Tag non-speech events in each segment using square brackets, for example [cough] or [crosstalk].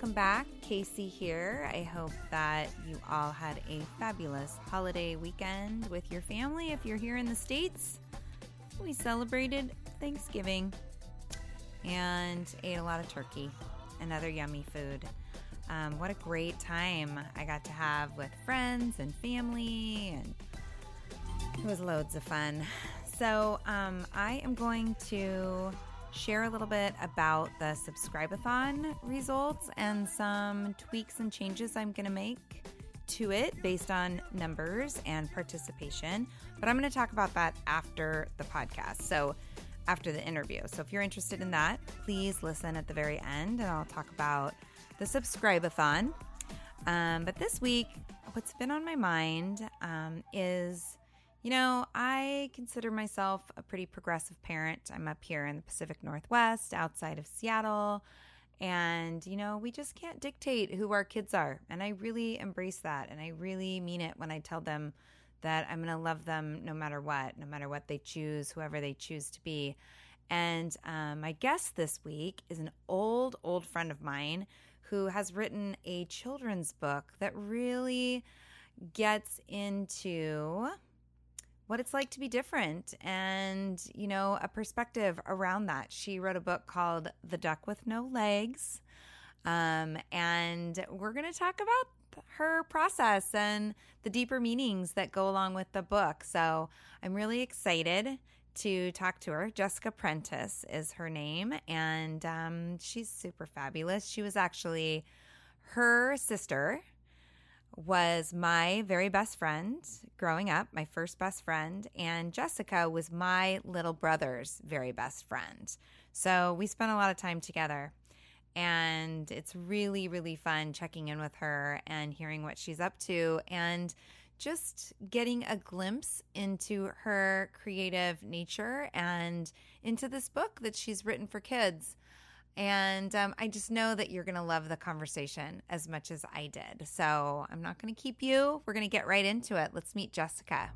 Welcome back. Casey here. I hope that you all had a fabulous holiday weekend with your family. If you're here in the States, we celebrated Thanksgiving and ate a lot of turkey and other yummy food. Um, what a great time I got to have with friends and family, and it was loads of fun. So, um, I am going to share a little bit about the Subscribeathon results and some tweaks and changes I'm going to make to it based on numbers and participation. But I'm going to talk about that after the podcast. So, after the interview. So, if you're interested in that, please listen at the very end and I'll talk about the Subscribeathon. Um, but this week, what's been on my mind um, is you know, I consider myself a pretty progressive parent. I'm up here in the Pacific Northwest, outside of Seattle. And, you know, we just can't dictate who our kids are. And I really embrace that. And I really mean it when I tell them that I'm going to love them no matter what, no matter what they choose, whoever they choose to be. And um, my guest this week is an old, old friend of mine who has written a children's book that really gets into what it's like to be different and, you know, a perspective around that. She wrote a book called The Duck with No Legs. Um, and we're going to talk about her process and the deeper meanings that go along with the book. So I'm really excited to talk to her. Jessica Prentice is her name, and um, she's super fabulous. She was actually her sister was my very best friend growing up, my first best friend, and Jessica was my little brother's very best friend. So we spent a lot of time together. And it's really, really fun checking in with her and hearing what she's up to and just getting a glimpse into her creative nature and into this book that she's written for kids. And um, I just know that you're going to love the conversation as much as I did. So I'm not going to keep you. We're going to get right into it. Let's meet Jessica.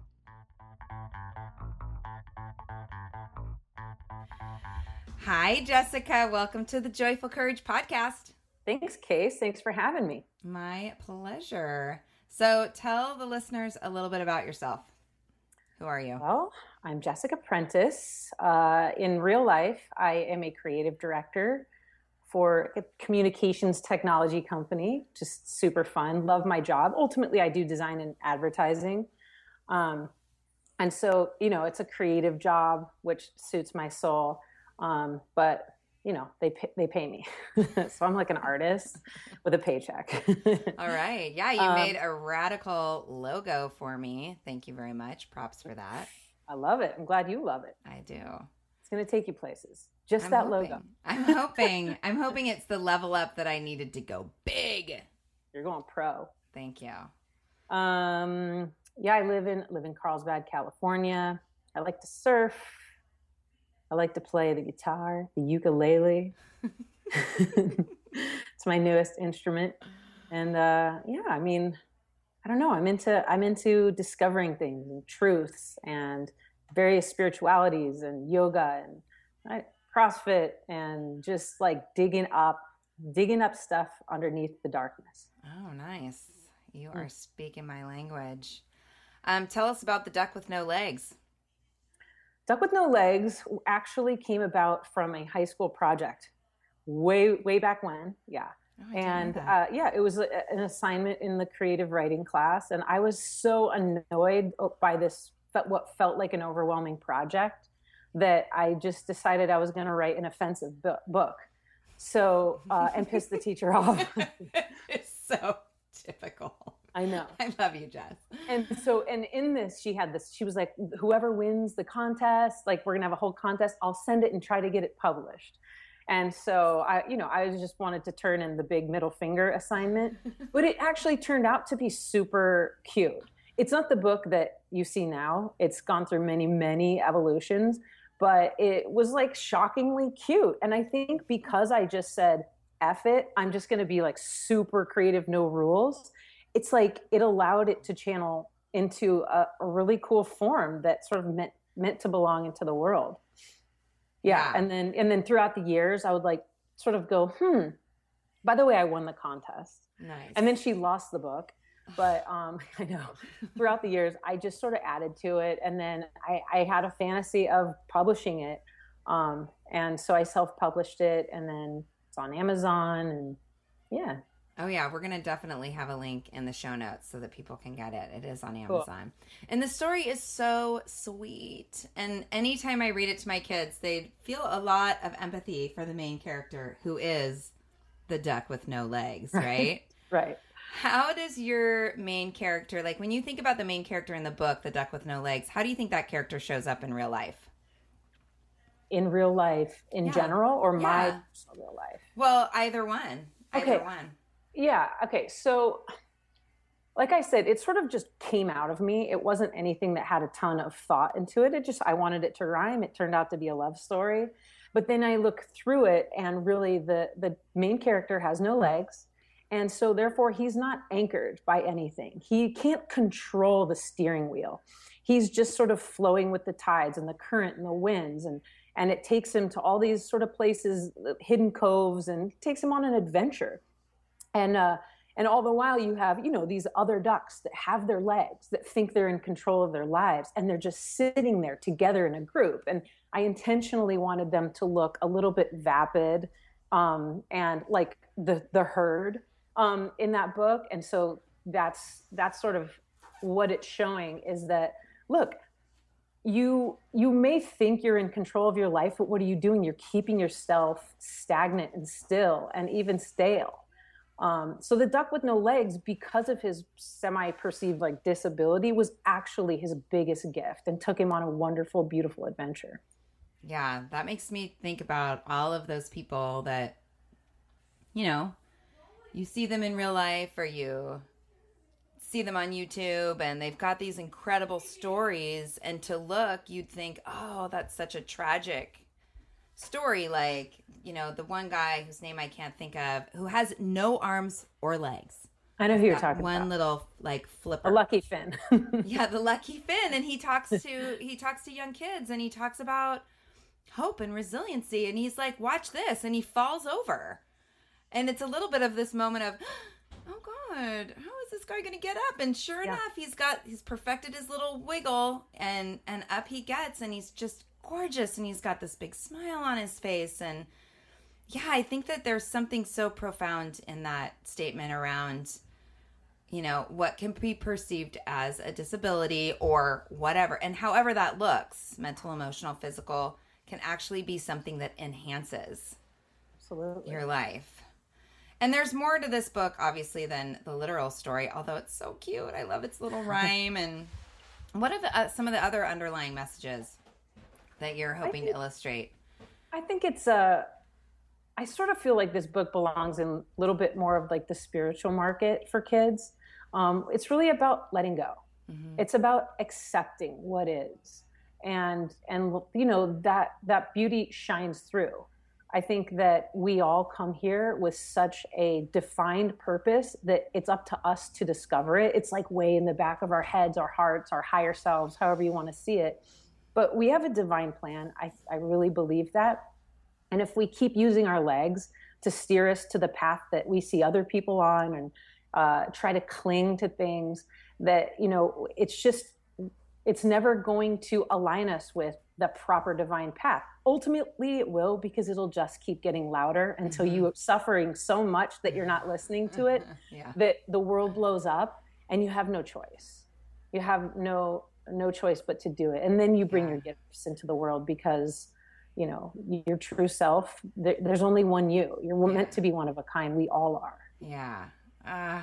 Hi, Jessica. Welcome to the Joyful Courage podcast. Thanks, Case. Thanks for having me. My pleasure. So tell the listeners a little bit about yourself. Who are you? Well, I'm Jessica Prentice. Uh, in real life, I am a creative director for a communications technology company. Just super fun. Love my job. Ultimately, I do design and advertising. Um, and so, you know, it's a creative job, which suits my soul. Um, but you know they pay, they pay me [laughs] so i'm like an artist with a paycheck [laughs] all right yeah you um, made a radical logo for me thank you very much props for that i love it i'm glad you love it i do it's going to take you places just I'm that hoping. logo i'm hoping i'm hoping it's the level up that i needed to go big you're going pro thank you um yeah, I live in live in Carlsbad, California. I like to surf. I like to play the guitar, the ukulele. [laughs] it's my newest instrument, and uh, yeah, I mean, I don't know. I'm into I'm into discovering things and truths and various spiritualities and yoga and right, CrossFit and just like digging up digging up stuff underneath the darkness. Oh, nice. You are speaking my language. Um, tell us about the duck with no legs. Duck with No Legs actually came about from a high school project way way back when. Yeah. Oh, and uh, yeah, it was a, an assignment in the creative writing class, and I was so annoyed by this what felt like an overwhelming project that I just decided I was going to write an offensive book. So uh, and piss the teacher [laughs] off. it's so typical. I know. I love you, Jess. And so, and in this, she had this. She was like, "Whoever wins the contest, like we're gonna have a whole contest. I'll send it and try to get it published." And so I, you know, I just wanted to turn in the big middle finger assignment, but it actually turned out to be super cute. It's not the book that you see now. It's gone through many, many evolutions, but it was like shockingly cute. And I think because I just said, F it, I'm just going to be like super creative, no rules it's like it allowed it to channel into a, a really cool form that sort of meant meant to belong into the world. Yeah. yeah. And then and then throughout the years I would like sort of go, hmm. By the way, I won the contest. Nice. And then she lost the book. But um, [laughs] I know throughout the years, I just sort of added to it. And then I, I had a fantasy of publishing it. Um, and so I self published it. And then it's on Amazon. And yeah, Oh yeah, we're gonna definitely have a link in the show notes so that people can get it. It is on Amazon, cool. and the story is so sweet. And anytime I read it to my kids, they feel a lot of empathy for the main character, who is the duck with no legs, [laughs] right? right. How does your main character, like when you think about the main character in the book, the duck with no legs, how do you think that character shows up in real life? In real life, in yeah. general, or yeah. my real life? Well, either one. Either okay. one yeah. Okay. So, like I said, it sort of just came out of me. It wasn't anything that had a ton of thought into it. It just, I wanted it to rhyme. It turned out to be a love story. But then I look through it, and really the, the main character has no legs. And so, therefore, he's not anchored by anything. He can't control the steering wheel. He's just sort of flowing with the tides and the current and the winds. And, and it takes him to all these sort of places, hidden coves, and takes him on an adventure and uh, and all the while you have you know these other ducks that have their legs that think they're in control of their lives and they're just sitting there together in a group and i intentionally wanted them to look a little bit vapid um, and like the the herd um, in that book. And so that's that's sort of what it's showing is that look you you may think you're in control of your life but what are you doing? You're keeping yourself stagnant and still and even stale. Um, so the duck with no legs, because of his semi-perceived like disability, was actually his biggest gift and took him on a wonderful, beautiful adventure. Yeah, that makes me think about all of those people that, you know, you see them in real life or you see them on YouTube and they've got these incredible stories. And to look, you'd think, oh, that's such a tragic story. Like, you know, the one guy whose name I can't think of, who has no arms or legs. I know who you're talking one about. One little like flipper. A lucky fin. [laughs] yeah, the lucky fin. And he talks to he talks to young kids and he talks about hope and resiliency. And he's like, watch this. And he falls over. And it's a little bit of this moment of, [gasps] oh God, how is this guy gonna get up? And sure yeah. enough, he's got he's perfected his little wiggle and and up he gets and he's just gorgeous and he's got this big smile on his face and yeah, I think that there's something so profound in that statement around, you know, what can be perceived as a disability or whatever. And however that looks, mental, emotional, physical, can actually be something that enhances Absolutely. your life. And there's more to this book, obviously, than the literal story, although it's so cute. I love its little [laughs] rhyme. and what are the, uh, some of the other underlying messages that you're hoping think, to illustrate? I think it's a uh, I sort of feel like this book belongs in a little bit more of like the spiritual market for kids. Um, it's really about letting go. Mm-hmm. It's about accepting what is. And and you know that that beauty shines through. I think that we all come here with such a defined purpose that it's up to us to discover it. It's like way in the back of our heads, our hearts, our higher selves, however you want to see it. But we have a divine plan. I, I really believe that. And if we keep using our legs to steer us to the path that we see other people on and uh, try to cling to things that, you know, it's just, it's never going to align us with the proper divine path. Ultimately, it will because it'll just keep getting louder until mm-hmm. you are suffering so much that you're not listening to it, yeah. that the world blows up and you have no choice. You have no no choice but to do it, and then you bring yeah. your gifts into the world because you know your true self. There, there's only one you. You're yeah. meant to be one of a kind. We all are. Yeah. Uh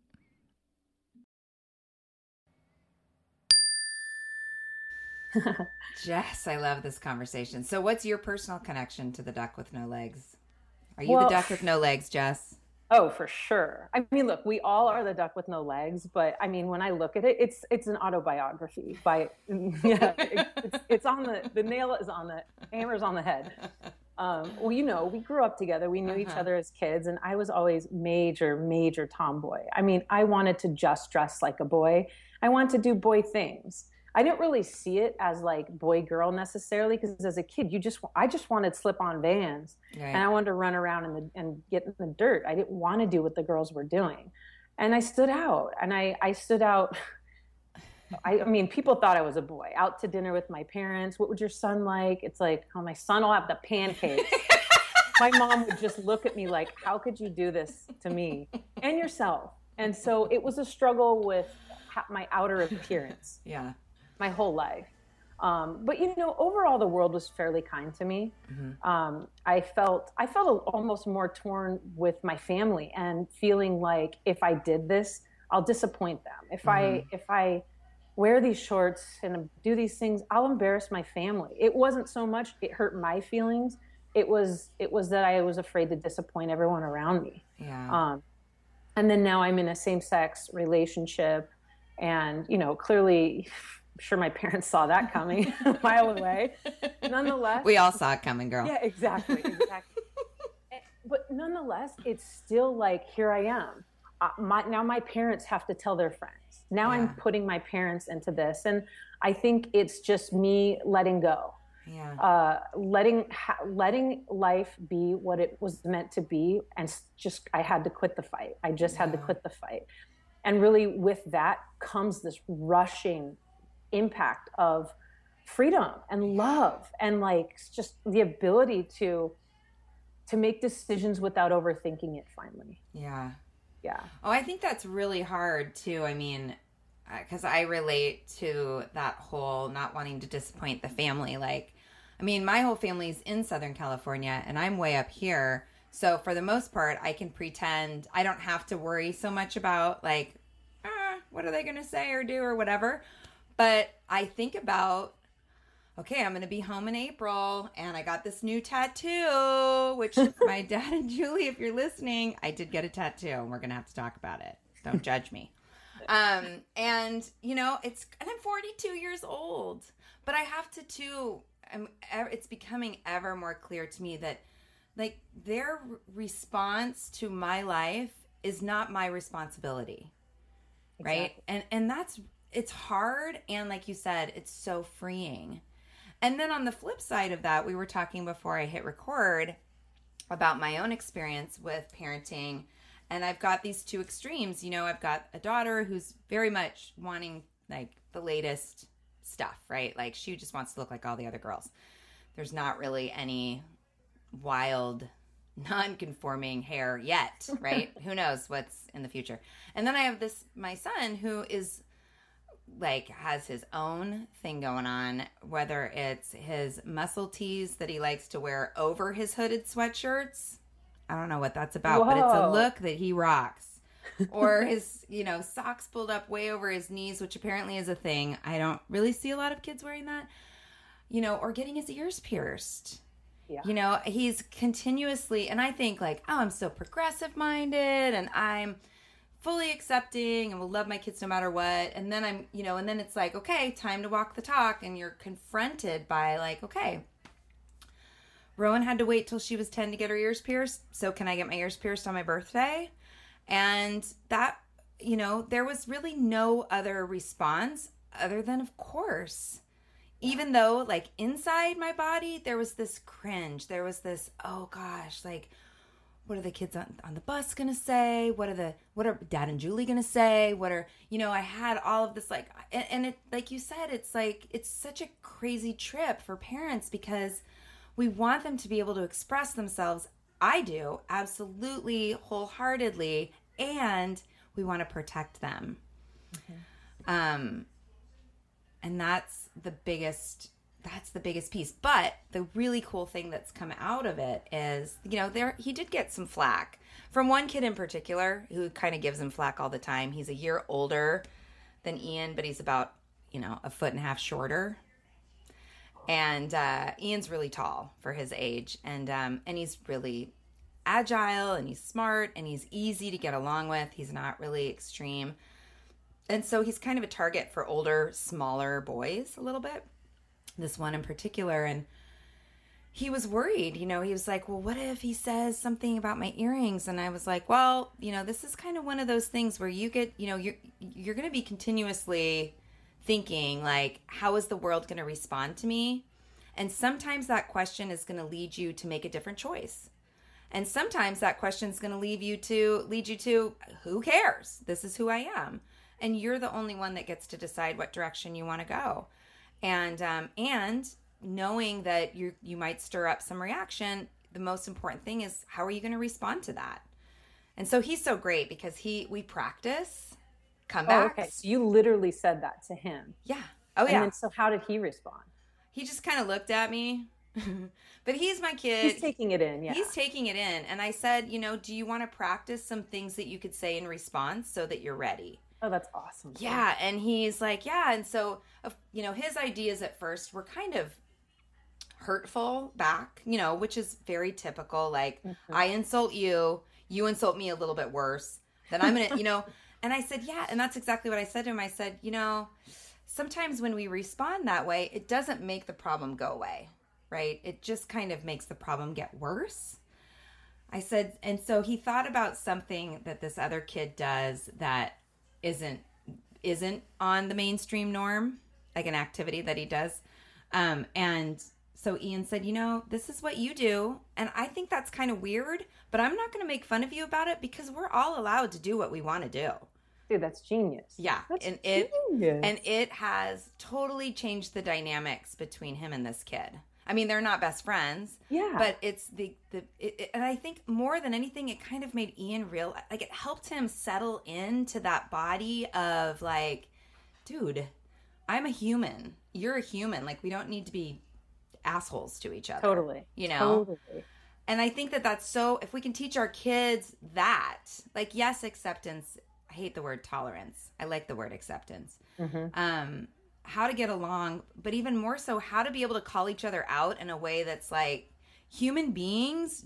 Jess, I love this conversation. So, what's your personal connection to the duck with no legs? Are you well, the duck with no legs, Jess? Oh, for sure. I mean, look, we all are the duck with no legs, but I mean, when I look at it, it's it's an autobiography by [laughs] yeah, it, it's, it's on the the nail is on the hammer's on the head. Um, well, you know, we grew up together. We knew uh-huh. each other as kids, and I was always major, major tomboy. I mean, I wanted to just dress like a boy. I wanted to do boy things. I didn't really see it as like boy girl necessarily because as a kid, you just I just wanted slip on vans right. and I wanted to run around in the and get in the dirt. I didn't want to do what the girls were doing, and I stood out. And I I stood out. [sighs] I, I mean, people thought I was a boy. Out to dinner with my parents. What would your son like? It's like, oh, my son will have the pancakes. [laughs] my mom would just look at me like, how could you do this to me and yourself? And so it was a struggle with my outer appearance. yeah my whole life. Um, but you know, overall, the world was fairly kind to me. Mm-hmm. Um, I felt I felt almost more torn with my family and feeling like if I did this, I'll disappoint them. If mm-hmm. I if I wear these shorts and do these things, I'll embarrass my family. It wasn't so much it hurt my feelings. It was it was that I was afraid to disappoint everyone around me. Yeah. Um, and then now I'm in a same sex relationship, and you know clearly sure my parents saw that coming [laughs] a mile away. Nonetheless, we all saw it coming, girl. Yeah, exactly, exactly. [laughs] but nonetheless, it's still like here I am. Uh, my, now my parents have to tell their friends. Now yeah. I'm putting my parents into this, and I think it's just me letting go. Yeah. Uh, letting ha- letting life be what it was meant to be, and just I had to quit the fight. I just yeah. had to quit the fight, and really with that comes this rushing impact of freedom and love and like just the ability to to make decisions without overthinking it finally. Yeah. Yeah. Oh i think that's really hard too. I mean because uh, i relate to that whole not wanting to disappoint the family. Like i mean my whole family's in southern california and i'm way up here. So for the most part i can pretend i don't have to worry so much about like ah, what are they going to say or do or whatever but I think about, okay, I'm going to be home in April and I got this new tattoo, which [laughs] my dad and Julie, if you're listening, I did get a tattoo and we're going to have to talk about it. Don't [laughs] judge me. Um, and you know, it's, and I'm 42 years old, but I have to too, I'm, it's becoming ever more clear to me that like their response to my life is not my responsibility. Exactly. Right. And, and that's it's hard and like you said it's so freeing. And then on the flip side of that we were talking before i hit record about my own experience with parenting. And i've got these two extremes. You know i've got a daughter who's very much wanting like the latest stuff right? Like she just wants to look like all the other girls. There's not really any wild [laughs] non-conforming hair yet right? [laughs] Who knows what's in the future? And then i have this my son who is like has his own thing going on whether it's his muscle tees that he likes to wear over his hooded sweatshirts i don't know what that's about Whoa. but it's a look that he rocks [laughs] or his you know socks pulled up way over his knees which apparently is a thing i don't really see a lot of kids wearing that you know or getting his ears pierced yeah. you know he's continuously and i think like oh i'm so progressive minded and i'm fully accepting and will love my kids no matter what. And then I'm, you know, and then it's like, okay, time to walk the talk. And you're confronted by, like, okay, Rowan had to wait till she was 10 to get her ears pierced. So can I get my ears pierced on my birthday? And that, you know, there was really no other response other than, of course. Even though, like, inside my body, there was this cringe. There was this, oh gosh, like, what are the kids on, on the bus gonna say? What are the what are dad and julie gonna say? What are you know i had all of this like and, and it like you said it's like it's such a crazy trip for parents because we want them to be able to express themselves. I do absolutely wholeheartedly and we want to protect them. Mm-hmm. um and that's the biggest that's the biggest piece. But the really cool thing that's come out of it is, you know, there he did get some flack from one kid in particular who kind of gives him flack all the time. He's a year older than Ian, but he's about, you know, a foot and a half shorter. And uh, Ian's really tall for his age, and um, and he's really agile and he's smart and he's easy to get along with. He's not really extreme. And so he's kind of a target for older, smaller boys a little bit this one in particular and he was worried you know he was like well what if he says something about my earrings? And i was like well you know this is kind of one of those things where you get you know you're you're going to be continuously thinking like how is the world going to respond to me? And sometimes that question is going to lead you to make a different choice. And sometimes that question is going to lead you to lead you to who cares? This is who i am. And you're the only one that gets to decide what direction you want to go and um, and knowing that you you might stir up some reaction the most important thing is how are you going to respond to that and so he's so great because he we practice come back oh, okay so you literally said that to him yeah oh yeah and so how did he respond he just kind of looked at me. [laughs] but he's my kid. He's taking it in, yeah. He's taking it in. And I said, you know, do you want to practice some things that you could say in response so that you're ready? Oh, that's awesome. Yeah. And he's like, yeah. And so, you know, his ideas at first were kind of hurtful back, you know, which is very typical. Like, mm-hmm. I insult you, you insult me a little bit worse. Then I'm going to, you know, [laughs] and I said, yeah. And that's exactly what I said to him. I said, you know, sometimes when we respond that way, it doesn't make the problem go away, right? It just kind of makes the problem get worse. I said, and so he thought about something that this other kid does that isn't isn't on the mainstream norm, like an activity that he does. Um, and so Ian said, You know, this is what you do. And I think that's kind of weird, but I'm not going to make fun of you about it because we're all allowed to do what we want to do. Dude, that's genius. Yeah. That's and it and it has totally changed the dynamics between him and this kid. I mean, they're not best friends. Yeah. But it's the the it, and I think more than anything, it kind of made Ian real. Like it helped him settle into that body of like, dude, I'm a human. You're a human. Like we don't need to be assholes to each other. Totally. You know? Totally. And I think that that's so, if we can teach our kids that, like, yes, acceptance. I hate the word tolerance. I like the word acceptance. Mm-hmm. Um, how to get along, but even more so, how to be able to call each other out in a way that's like human beings,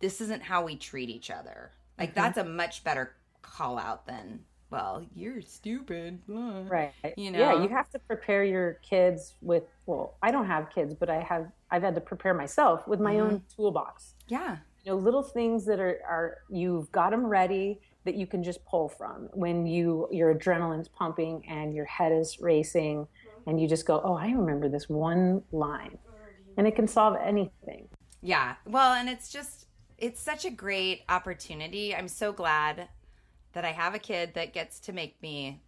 this isn't how we treat each other. Like, mm-hmm. that's a much better call out than well, you're stupid. Blah. Right. You know. Yeah, you have to prepare your kids with well, I don't have kids, but I have I've had to prepare myself with my mm-hmm. own toolbox. Yeah. You know, little things that are are you've got them ready that you can just pull from when you your adrenaline's pumping and your head is racing mm-hmm. and you just go, "Oh, I remember this one line." Mm-hmm. And it can solve anything. Yeah. Well, and it's just it's such a great opportunity. I'm so glad that I have a kid that gets to make me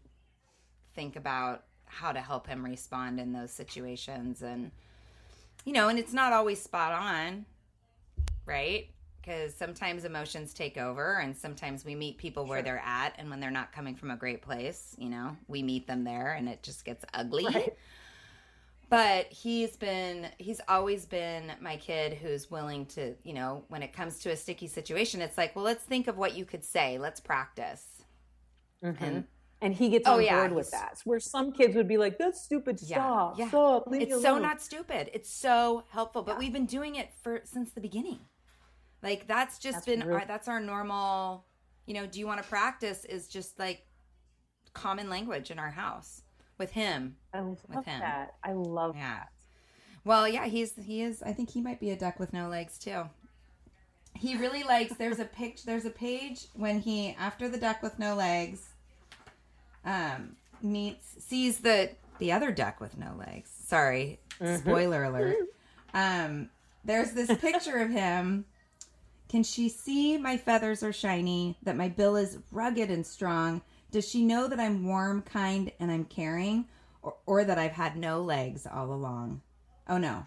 think about how to help him respond in those situations and you know and it's not always spot on right because sometimes emotions take over and sometimes we meet people where they're at and when they're not coming from a great place you know we meet them there and it just gets ugly right. but he's been he's always been my kid who's willing to you know when it comes to a sticky situation it's like well let's think of what you could say let's practice mm-hmm. and and he gets oh, on yeah, board with that. Where some kids would be like, "That's stupid. Stop. Yeah, yeah. Stop. Leave it's so not stupid. It's so helpful. But yeah. we've been doing it for since the beginning. Like that's just that's been our, that's our normal. You know, do you want to practice? Is just like common language in our house with him. I love with him. that. I love yeah. that. Well, yeah, he's he is. I think he might be a duck with no legs too. He really likes. There's a picture. There's a page when he after the duck with no legs um, meets sees the the other duck with no legs. Sorry, mm-hmm. spoiler alert. Um, there's this picture of him. Can she see my feathers are shiny? That my bill is rugged and strong? Does she know that I'm warm, kind, and I'm caring, or, or that I've had no legs all along? Oh no,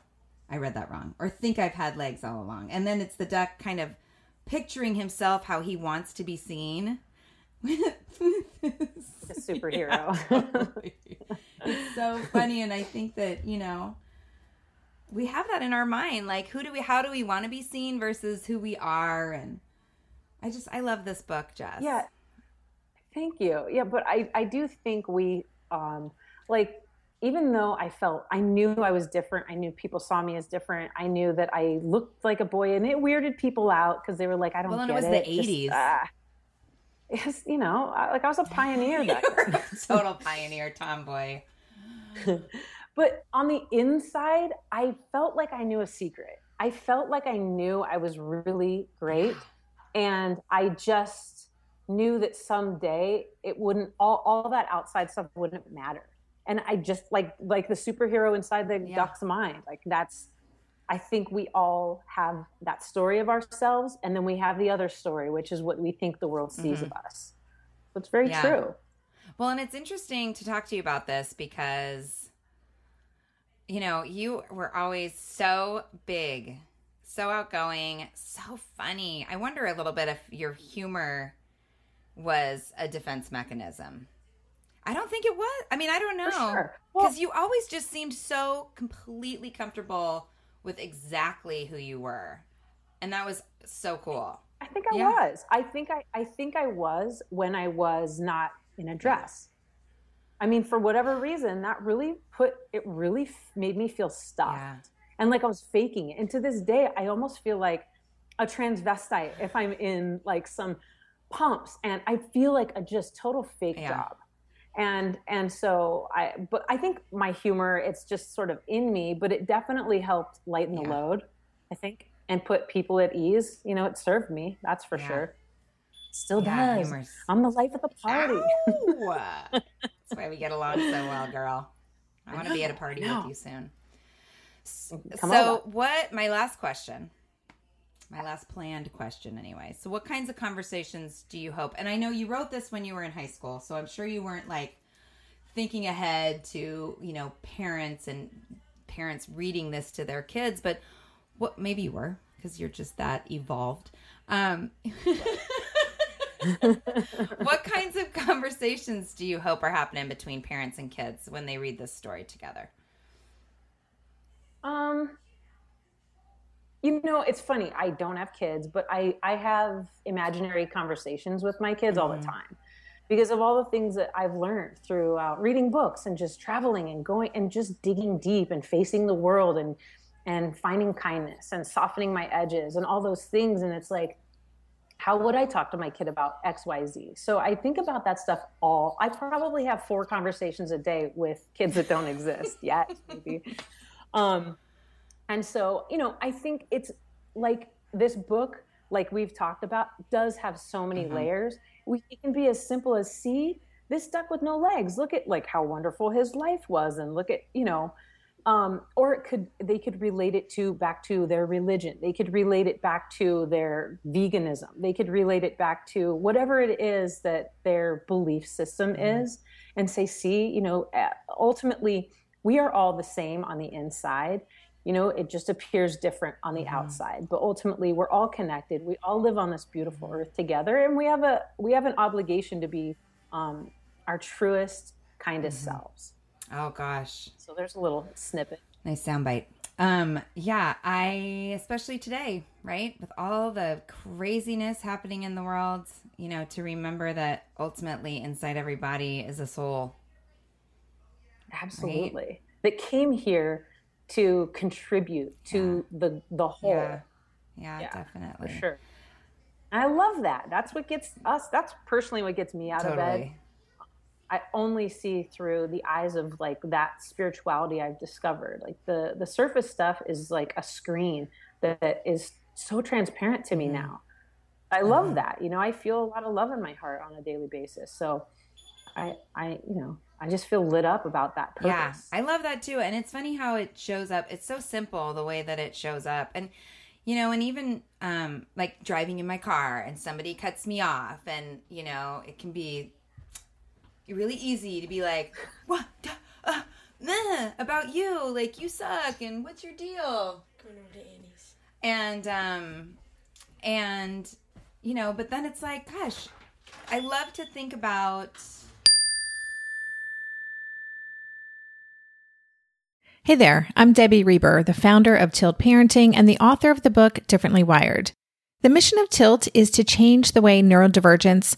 I read that wrong. Or think I've had legs all along. And then it's the duck kind of picturing himself how he wants to be seen [laughs] a superhero. Yeah, [laughs] it's so funny, and I think that you know we have that in our mind. Like, who do we? How do we want to be seen versus who we are? And I just I love this book, Jess. Yeah, thank you. Yeah, but I I do think we um like even though I felt I knew I was different, I knew people saw me as different. I knew that I looked like a boy, and it weirded people out because they were like, "I don't." Well, and it was it. the eighties. [laughs] Uh, it's you know like I was a [laughs] pioneer. That was total pioneer tomboy. [laughs] but on the inside, I felt like I knew a secret. I felt like I knew I was really great, [sighs] and I just knew that someday it wouldn't all all that outside stuff wouldn't matter. And I just like like the superhero inside the yeah. duck's mind. Like that's I think we all have that story of ourselves, and then we have the other story, which is what we think the world sees mm-hmm. of us. So it's very yeah. true. Well, and it's interesting to talk to you about this because, you know, you were always so big, so outgoing, so funny. I wonder a little bit if your humor was a defense mechanism. I don't think it was. I mean, I don't know. Because sure. well, you always just seemed so completely comfortable with exactly who you were. And that was so cool. I think I yeah. was. I think I I think I was when I was not in a dress. I mean, for whatever reason, that really put it really made me feel stuffed. Yeah. And like I was faking it. And to this day, I almost feel like a transvestite if I'm in like some pumps and I feel like a just total fake yeah. job. And and so I but I think my humor it's just sort of in me, but it definitely helped lighten the load, I think, and put people at ease. You know, it served me, that's for yeah. sure. Still does. Humor's... I'm the life of the party. [laughs] that's why we get along so well, girl. I, I want to be at a party with you soon. So, what? My last question my last planned question anyway. So what kinds of conversations do you hope? And I know you wrote this when you were in high school, so I'm sure you weren't like thinking ahead to, you know, parents and parents reading this to their kids, but what maybe you were because you're just that evolved. Um [laughs] [laughs] what kinds of conversations do you hope are happening between parents and kids when they read this story together? Um you know, it's funny. I don't have kids, but I I have imaginary conversations with my kids mm-hmm. all the mm-hmm. time because of all the things that I've learned through uh, reading books and just traveling and going and just digging deep and facing the world and and finding kindness and softening my edges and all those things. And it's like, how would I talk to my kid about X, Y, Z? So I think about that stuff all. I probably have four conversations a day with kids that don't exist yet, [laughs] maybe. Um, and so, you know, I think it's like this book, like we've talked about, does have so many mm-hmm. layers. We, it can be as simple as see this duck with no legs. Look at like how wonderful his life was, and look at you know, um, or it could they could relate it to back to their religion. They could relate it back to their veganism. They could relate it back to whatever it is that their belief system mm-hmm. is, and say, see, you know, ultimately we are all the same on the inside you know it just appears different on the mm-hmm. outside but ultimately we're all connected we all live on this beautiful earth together and we have a we have an obligation to be um, our truest kindest mm-hmm. selves oh gosh so there's a little snippet nice soundbite um yeah i especially today right with all the craziness happening in the world you know to remember that ultimately inside everybody is a soul absolutely right? that came here to contribute to yeah. the the whole. Yeah. yeah. yeah, definitely. For sure. I love that. That's what gets us. That's personally what gets me out totally. of bed. I only see through the eyes of like that spirituality I've discovered. Like the the surface stuff is like a screen that is so transparent to me mm-hmm. now. I love mm-hmm. that. You know, I feel a lot of love in my heart on a daily basis. So I I you know, I just feel lit up about that purpose. Yeah, I love that too. And it's funny how it shows up. It's so simple the way that it shows up. And you know, and even um like driving in my car and somebody cuts me off and you know, it can be really easy to be like, "What? Uh, meh, about you? Like you suck and what's your deal?" Going over to Andy's. And um and you know, but then it's like, gosh, I love to think about Hey there, I'm Debbie Reber, the founder of Tilt Parenting and the author of the book Differently Wired. The mission of Tilt is to change the way neurodivergence,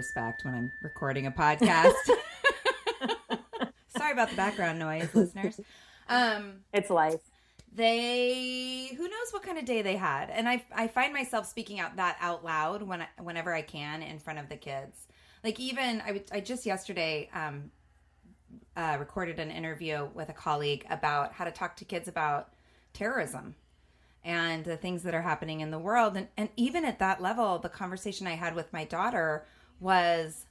respect when I'm recording a podcast. [laughs] Sorry about the background noise, listeners. Um, it's life. They who knows what kind of day they had, and I I find myself speaking out that out loud when I, whenever I can in front of the kids. Like even I I just yesterday um, uh, recorded an interview with a colleague about how to talk to kids about terrorism and the things that are happening in the world and, and even at that level the conversation i had with my daughter was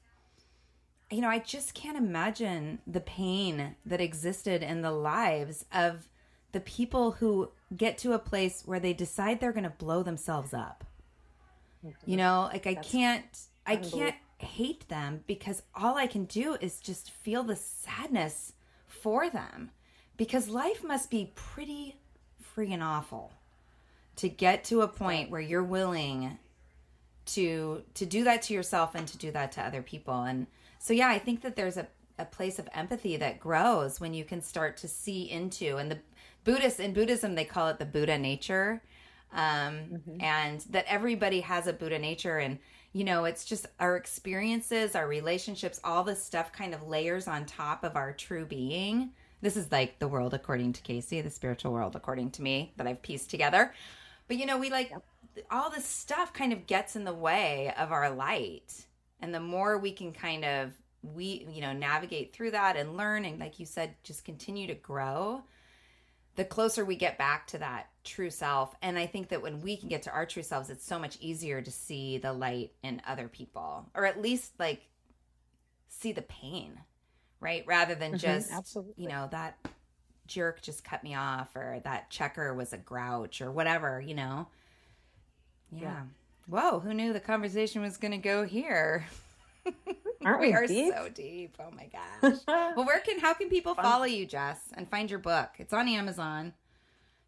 you know, I just can't imagine the pain that existed in the lives of the people who get to a place where they decide they're going to blow themselves up. You know, like I That's can't I can't hate them because all I can do is just feel the sadness for them because life must be pretty freaking awful to get to a point where you're willing to to do that to yourself and to do that to other people. And so yeah i think that there's a, a place of empathy that grows when you can start to see into and the buddhists in buddhism they call it the buddha nature. Um, mm-hmm. and that everybody has a buddha nature. And you know it's just our experiences our relationships all this stuff kind of layers on top of our true being. This is like the world according to casey the spiritual world according to me that i've pieced together. But you know we like all this stuff kind of gets in the way of our light. And the more we can kind of we you know navigate through that and learn and like you said just continue to grow the closer we get back to that true self and i think that when we can get to our true selves it's so much easier to see the light in other people or at least like see the pain right rather than mm-hmm, just absolutely. you know that jerk just cut me off or that checker was a grouch or whatever you know yeah. yeah. Whoa, who knew the conversation was going to go here? [laughs] Aren't we, we are deep? so deep. Oh my gosh. [laughs] well, where can how can people Fun. follow you, Jess, and find your book? It's on Amazon.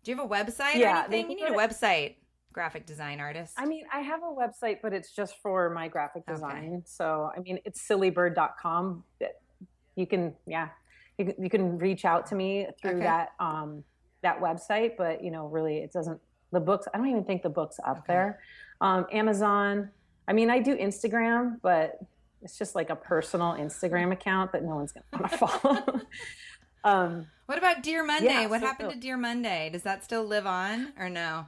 Do you have a website yeah, or anything? You need a website. Graphic design artist. I mean, I have a website, but it's just for my graphic design. Okay. So, I mean, it's sillybird.com. You can, yeah, you can, you can reach out to me through okay. that um, that website. But you know, really, it doesn't the books i don't even think the books up okay. there. Um, amazon i mean i do instagram but it's just like a personal instagram account that no one's going to want to follow. Um, what about dear monday? yeah, what so, happened so. to dear monday? Does that still live on or no?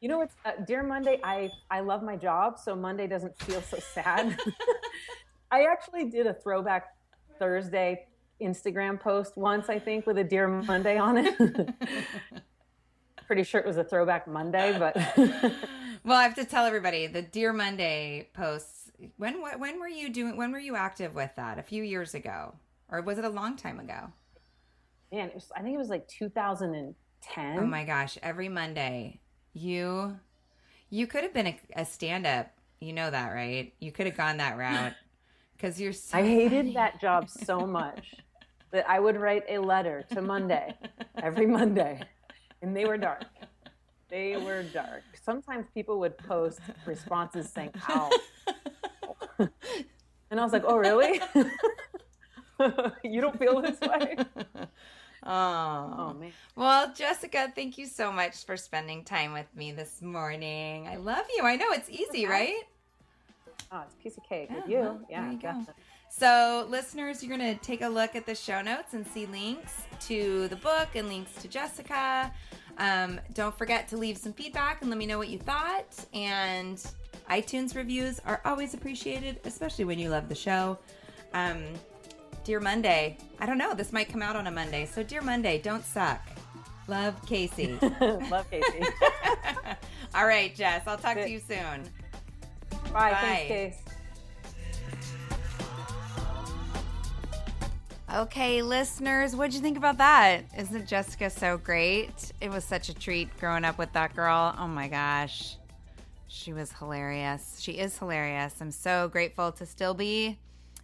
You know what's uh, dear monday i i love my job so monday doesn't feel so sad. [laughs] I actually did a throwback thursday instagram post once i think with a dear monday on it [laughs] pretty sure it was a throwback Monday, but [laughs] well, I have to tell everybody the Dear Monday posts. When when were you doing? When were you active with that? A few years ago, or was it a long time ago? Man, it was, I think it was like 2010. Oh my gosh! Every Monday, you you could have been a, a stand up. You know that, right? You could have gone that route [laughs] because you're. So I hated funny. that job so much that I would write a letter to Monday every Monday and they were dark. They were dark. Sometimes people would post responses saying, "Ow," [laughs] and I was like, "Oh, really? [laughs] you don't feel this way?" [laughs] Oh. oh man. Well, Jessica, thank you so much for spending time with me this morning. I love you. I know it's easy, right? Oh, it's a piece of cake yeah, with you. Well, yeah, you. So, listeners, you're going to take a look at the show notes and see links to the book and links to Jessica. Um, don't forget to leave some feedback and let me know what you thought. And iTunes reviews are always appreciated, especially when you love the show. Um, Dear Monday, I don't know, this might come out on a Monday. So, Dear Monday, don't suck. Love Casey. [laughs] Love Casey. [laughs] All right, Jess, I'll talk to you soon. Bye. Bye. Thanks, Case. Okay, listeners, what'd you think about that? Isn't Jessica so great? It was such a treat growing up with that girl. Oh my gosh. She was hilarious. She is hilarious. I'm so grateful to still be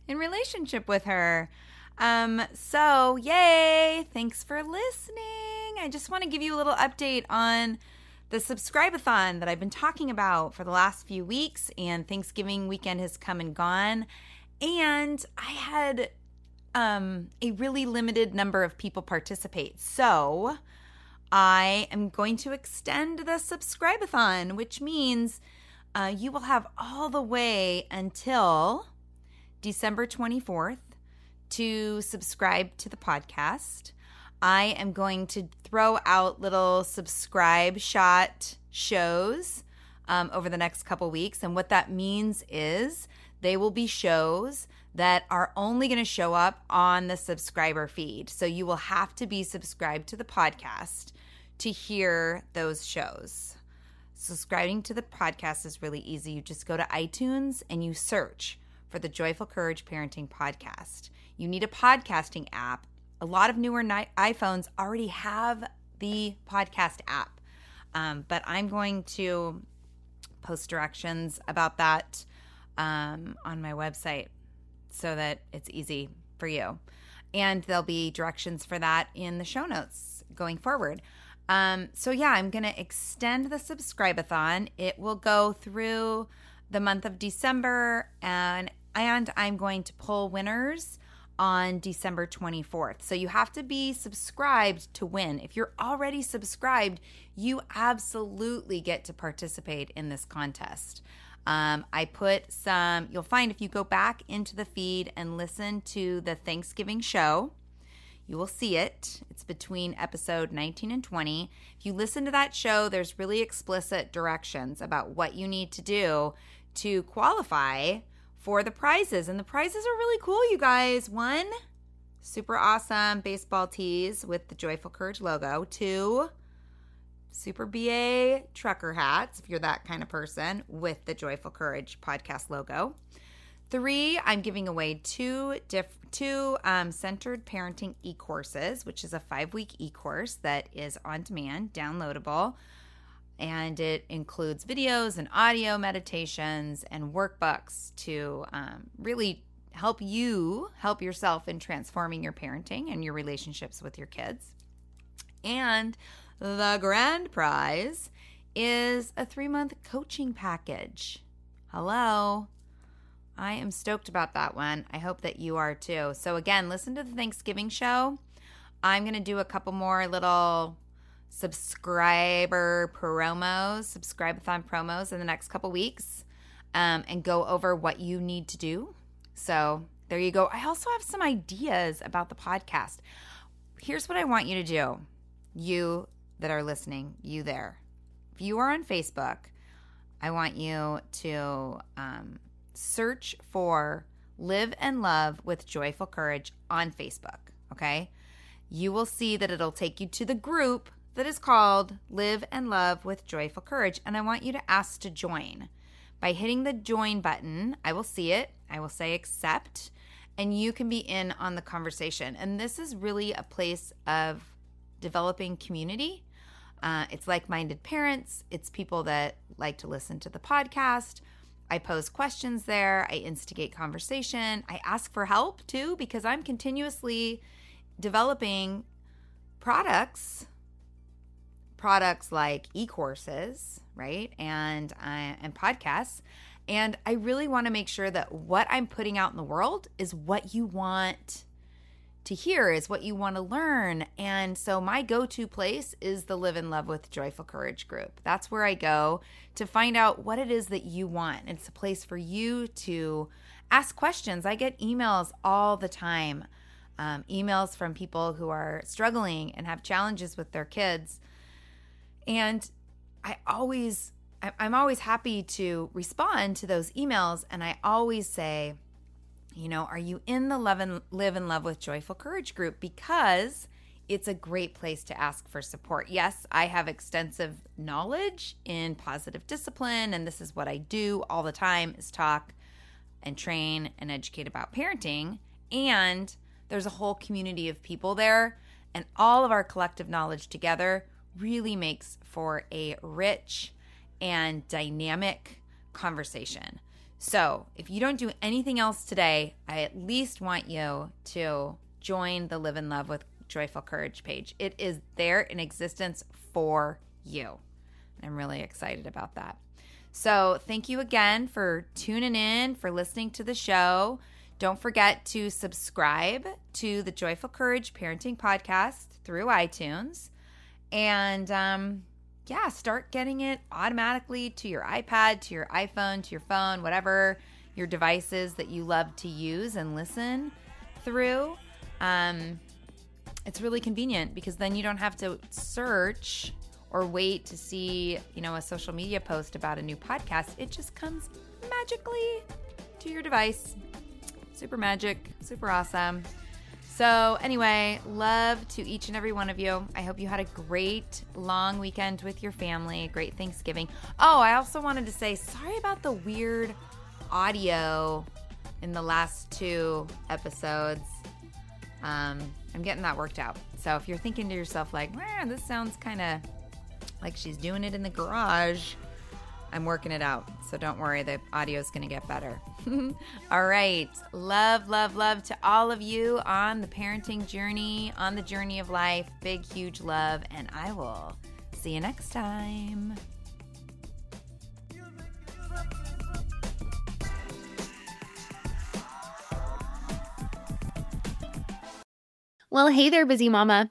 in relationship with her. Um, so yay! Thanks for listening. I just want to give you a little update on the subscribe-a-thon that I've been talking about for the last few weeks, and Thanksgiving weekend has come and gone. And I had um, a really limited number of people participate. So I am going to extend the subscribe-a-thon, which means uh, you will have all the way until December 24th to subscribe to the podcast. I am going to throw out little subscribe shot shows um, over the next couple weeks. And what that means is they will be shows that are only going to show up on the subscriber feed. So you will have to be subscribed to the podcast to hear those shows. Subscribing to the podcast is really easy. You just go to iTunes and you search for the Joyful Courage Parenting Podcast. You need a podcasting app. A lot of newer iPhones already have the podcast app, um, but I'm going to post directions about that um, on my website so that it's easy for you. And there'll be directions for that in the show notes going forward. Um, so yeah, I'm gonna extend the subscribe-a-thon. It will go through the month of December, and and I'm going to pull winners on December 24th. So you have to be subscribed to win. If you're already subscribed, you absolutely get to participate in this contest. Um, I put some, you'll find if you go back into the feed and listen to the Thanksgiving show, you will see it. It's between episode 19 and 20. If you listen to that show, there's really explicit directions about what you need to do to qualify for the prizes. And the prizes are really cool, you guys. One, super awesome baseball tees with the Joyful Courage logo. Two, Super BA trucker hats, if you're that kind of person, with the Joyful Courage podcast logo. Three, I'm giving away two diff- two um, centered parenting e-courses, which is a five week e-course that is on demand, downloadable, and it includes videos and audio meditations and workbooks to um, really help you help yourself in transforming your parenting and your relationships with your kids. And the grand prize is a three month coaching package. Hello. I am stoked about that one. I hope that you are too. So, again, listen to the Thanksgiving show. I'm going to do a couple more little subscriber promos, subscribe-a-thon promos in the next couple weeks um, and go over what you need to do. So, there you go. I also have some ideas about the podcast. Here's what I want you to do. You that are listening, you there. If you are on Facebook, I want you to um, search for Live and Love with Joyful Courage on Facebook. Okay. You will see that it'll take you to the group that is called Live and Love with Joyful Courage. And I want you to ask to join. By hitting the join button, I will see it. I will say accept, and you can be in on the conversation. And this is really a place of developing community. Uh, it's like minded parents, it's people that like to listen to the podcast. I pose questions there, I instigate conversation, I ask for help too, because I'm continuously developing products products like e-courses right and uh, and podcasts. And i really want to make sure that what i'm putting out in the world is what you want to hear is what you want to learn. And so my go-to place is the Live and Love with Joyful Courage group. That's where I go to find out what it is that you want. It's a place for you to ask questions. I get emails all the time. Um, emails from people who are struggling and have challenges with their kids. And I always I'm always happy to respond to those emails. And I always say, you know, are you in the Love and Live and Love with Joyful Courage group? Because it's a great place to ask for support. Yes, I have extensive knowledge in positive discipline, and this is what I do all the time is talk and train and educate about parenting. And there's a whole community of people there, and all of our collective knowledge together really makes for a rich and dynamic conversation. So, if you don't do anything else today, I at least want you to join the Live and Love with Joyful Courage page. It is there in existence for you. I'm really excited about that. So, thank you again for tuning in, for listening to the show. Don't forget to subscribe to the Joyful Courage Parenting Podcast through iTunes. And um, yeah, start getting it automatically to your iPad, to your iPhone, to your phone, whatever your devices that you love to use and listen through. Um, it's really convenient because then you don't have to search or wait to see, you know, a social media post about a new podcast. It just comes magically to your device. Super magic, super awesome. So, anyway, love to each and every one of you. I hope you had a great long weekend with your family, a great Thanksgiving. Oh, I also wanted to say sorry about the weird audio in the last two episodes. Um, I'm getting that worked out. So if you're thinking to yourself, like, this sounds kind of like she's doing it in the garage, I'm working it out. So don't worry, the audio is going to get better. [laughs] all right. Love, love, love to all of you on the parenting journey, on the journey of life. Big, huge love. And I will see you next time. Well, hey there, busy mama.